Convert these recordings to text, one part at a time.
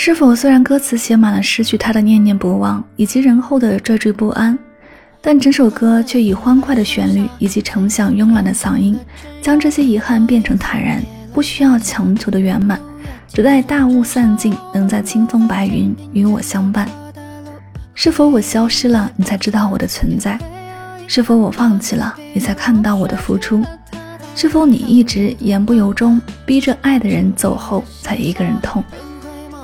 是否虽然歌词写满了失去他的念念不忘以及人后的惴惴不安，但整首歌却以欢快的旋律以及成响慵懒的嗓音，将这些遗憾变成坦然，不需要强求的圆满，只待大雾散尽，能在清风白云与我相伴。是否我消失了，你才知道我的存在？是否我放弃了，你才看到我的付出？是否你一直言不由衷，逼着爱的人走后才一个人痛？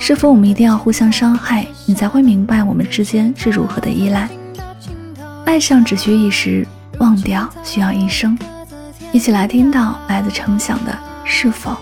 是否我们一定要互相伤害，你才会明白我们之间是如何的依赖？爱上只需一时，忘掉需要一生。一起来听到来自程响的是否。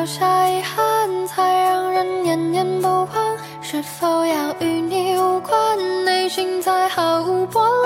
留下遗憾，才让人念念不忘。是否要与你无关，内心才毫无波澜？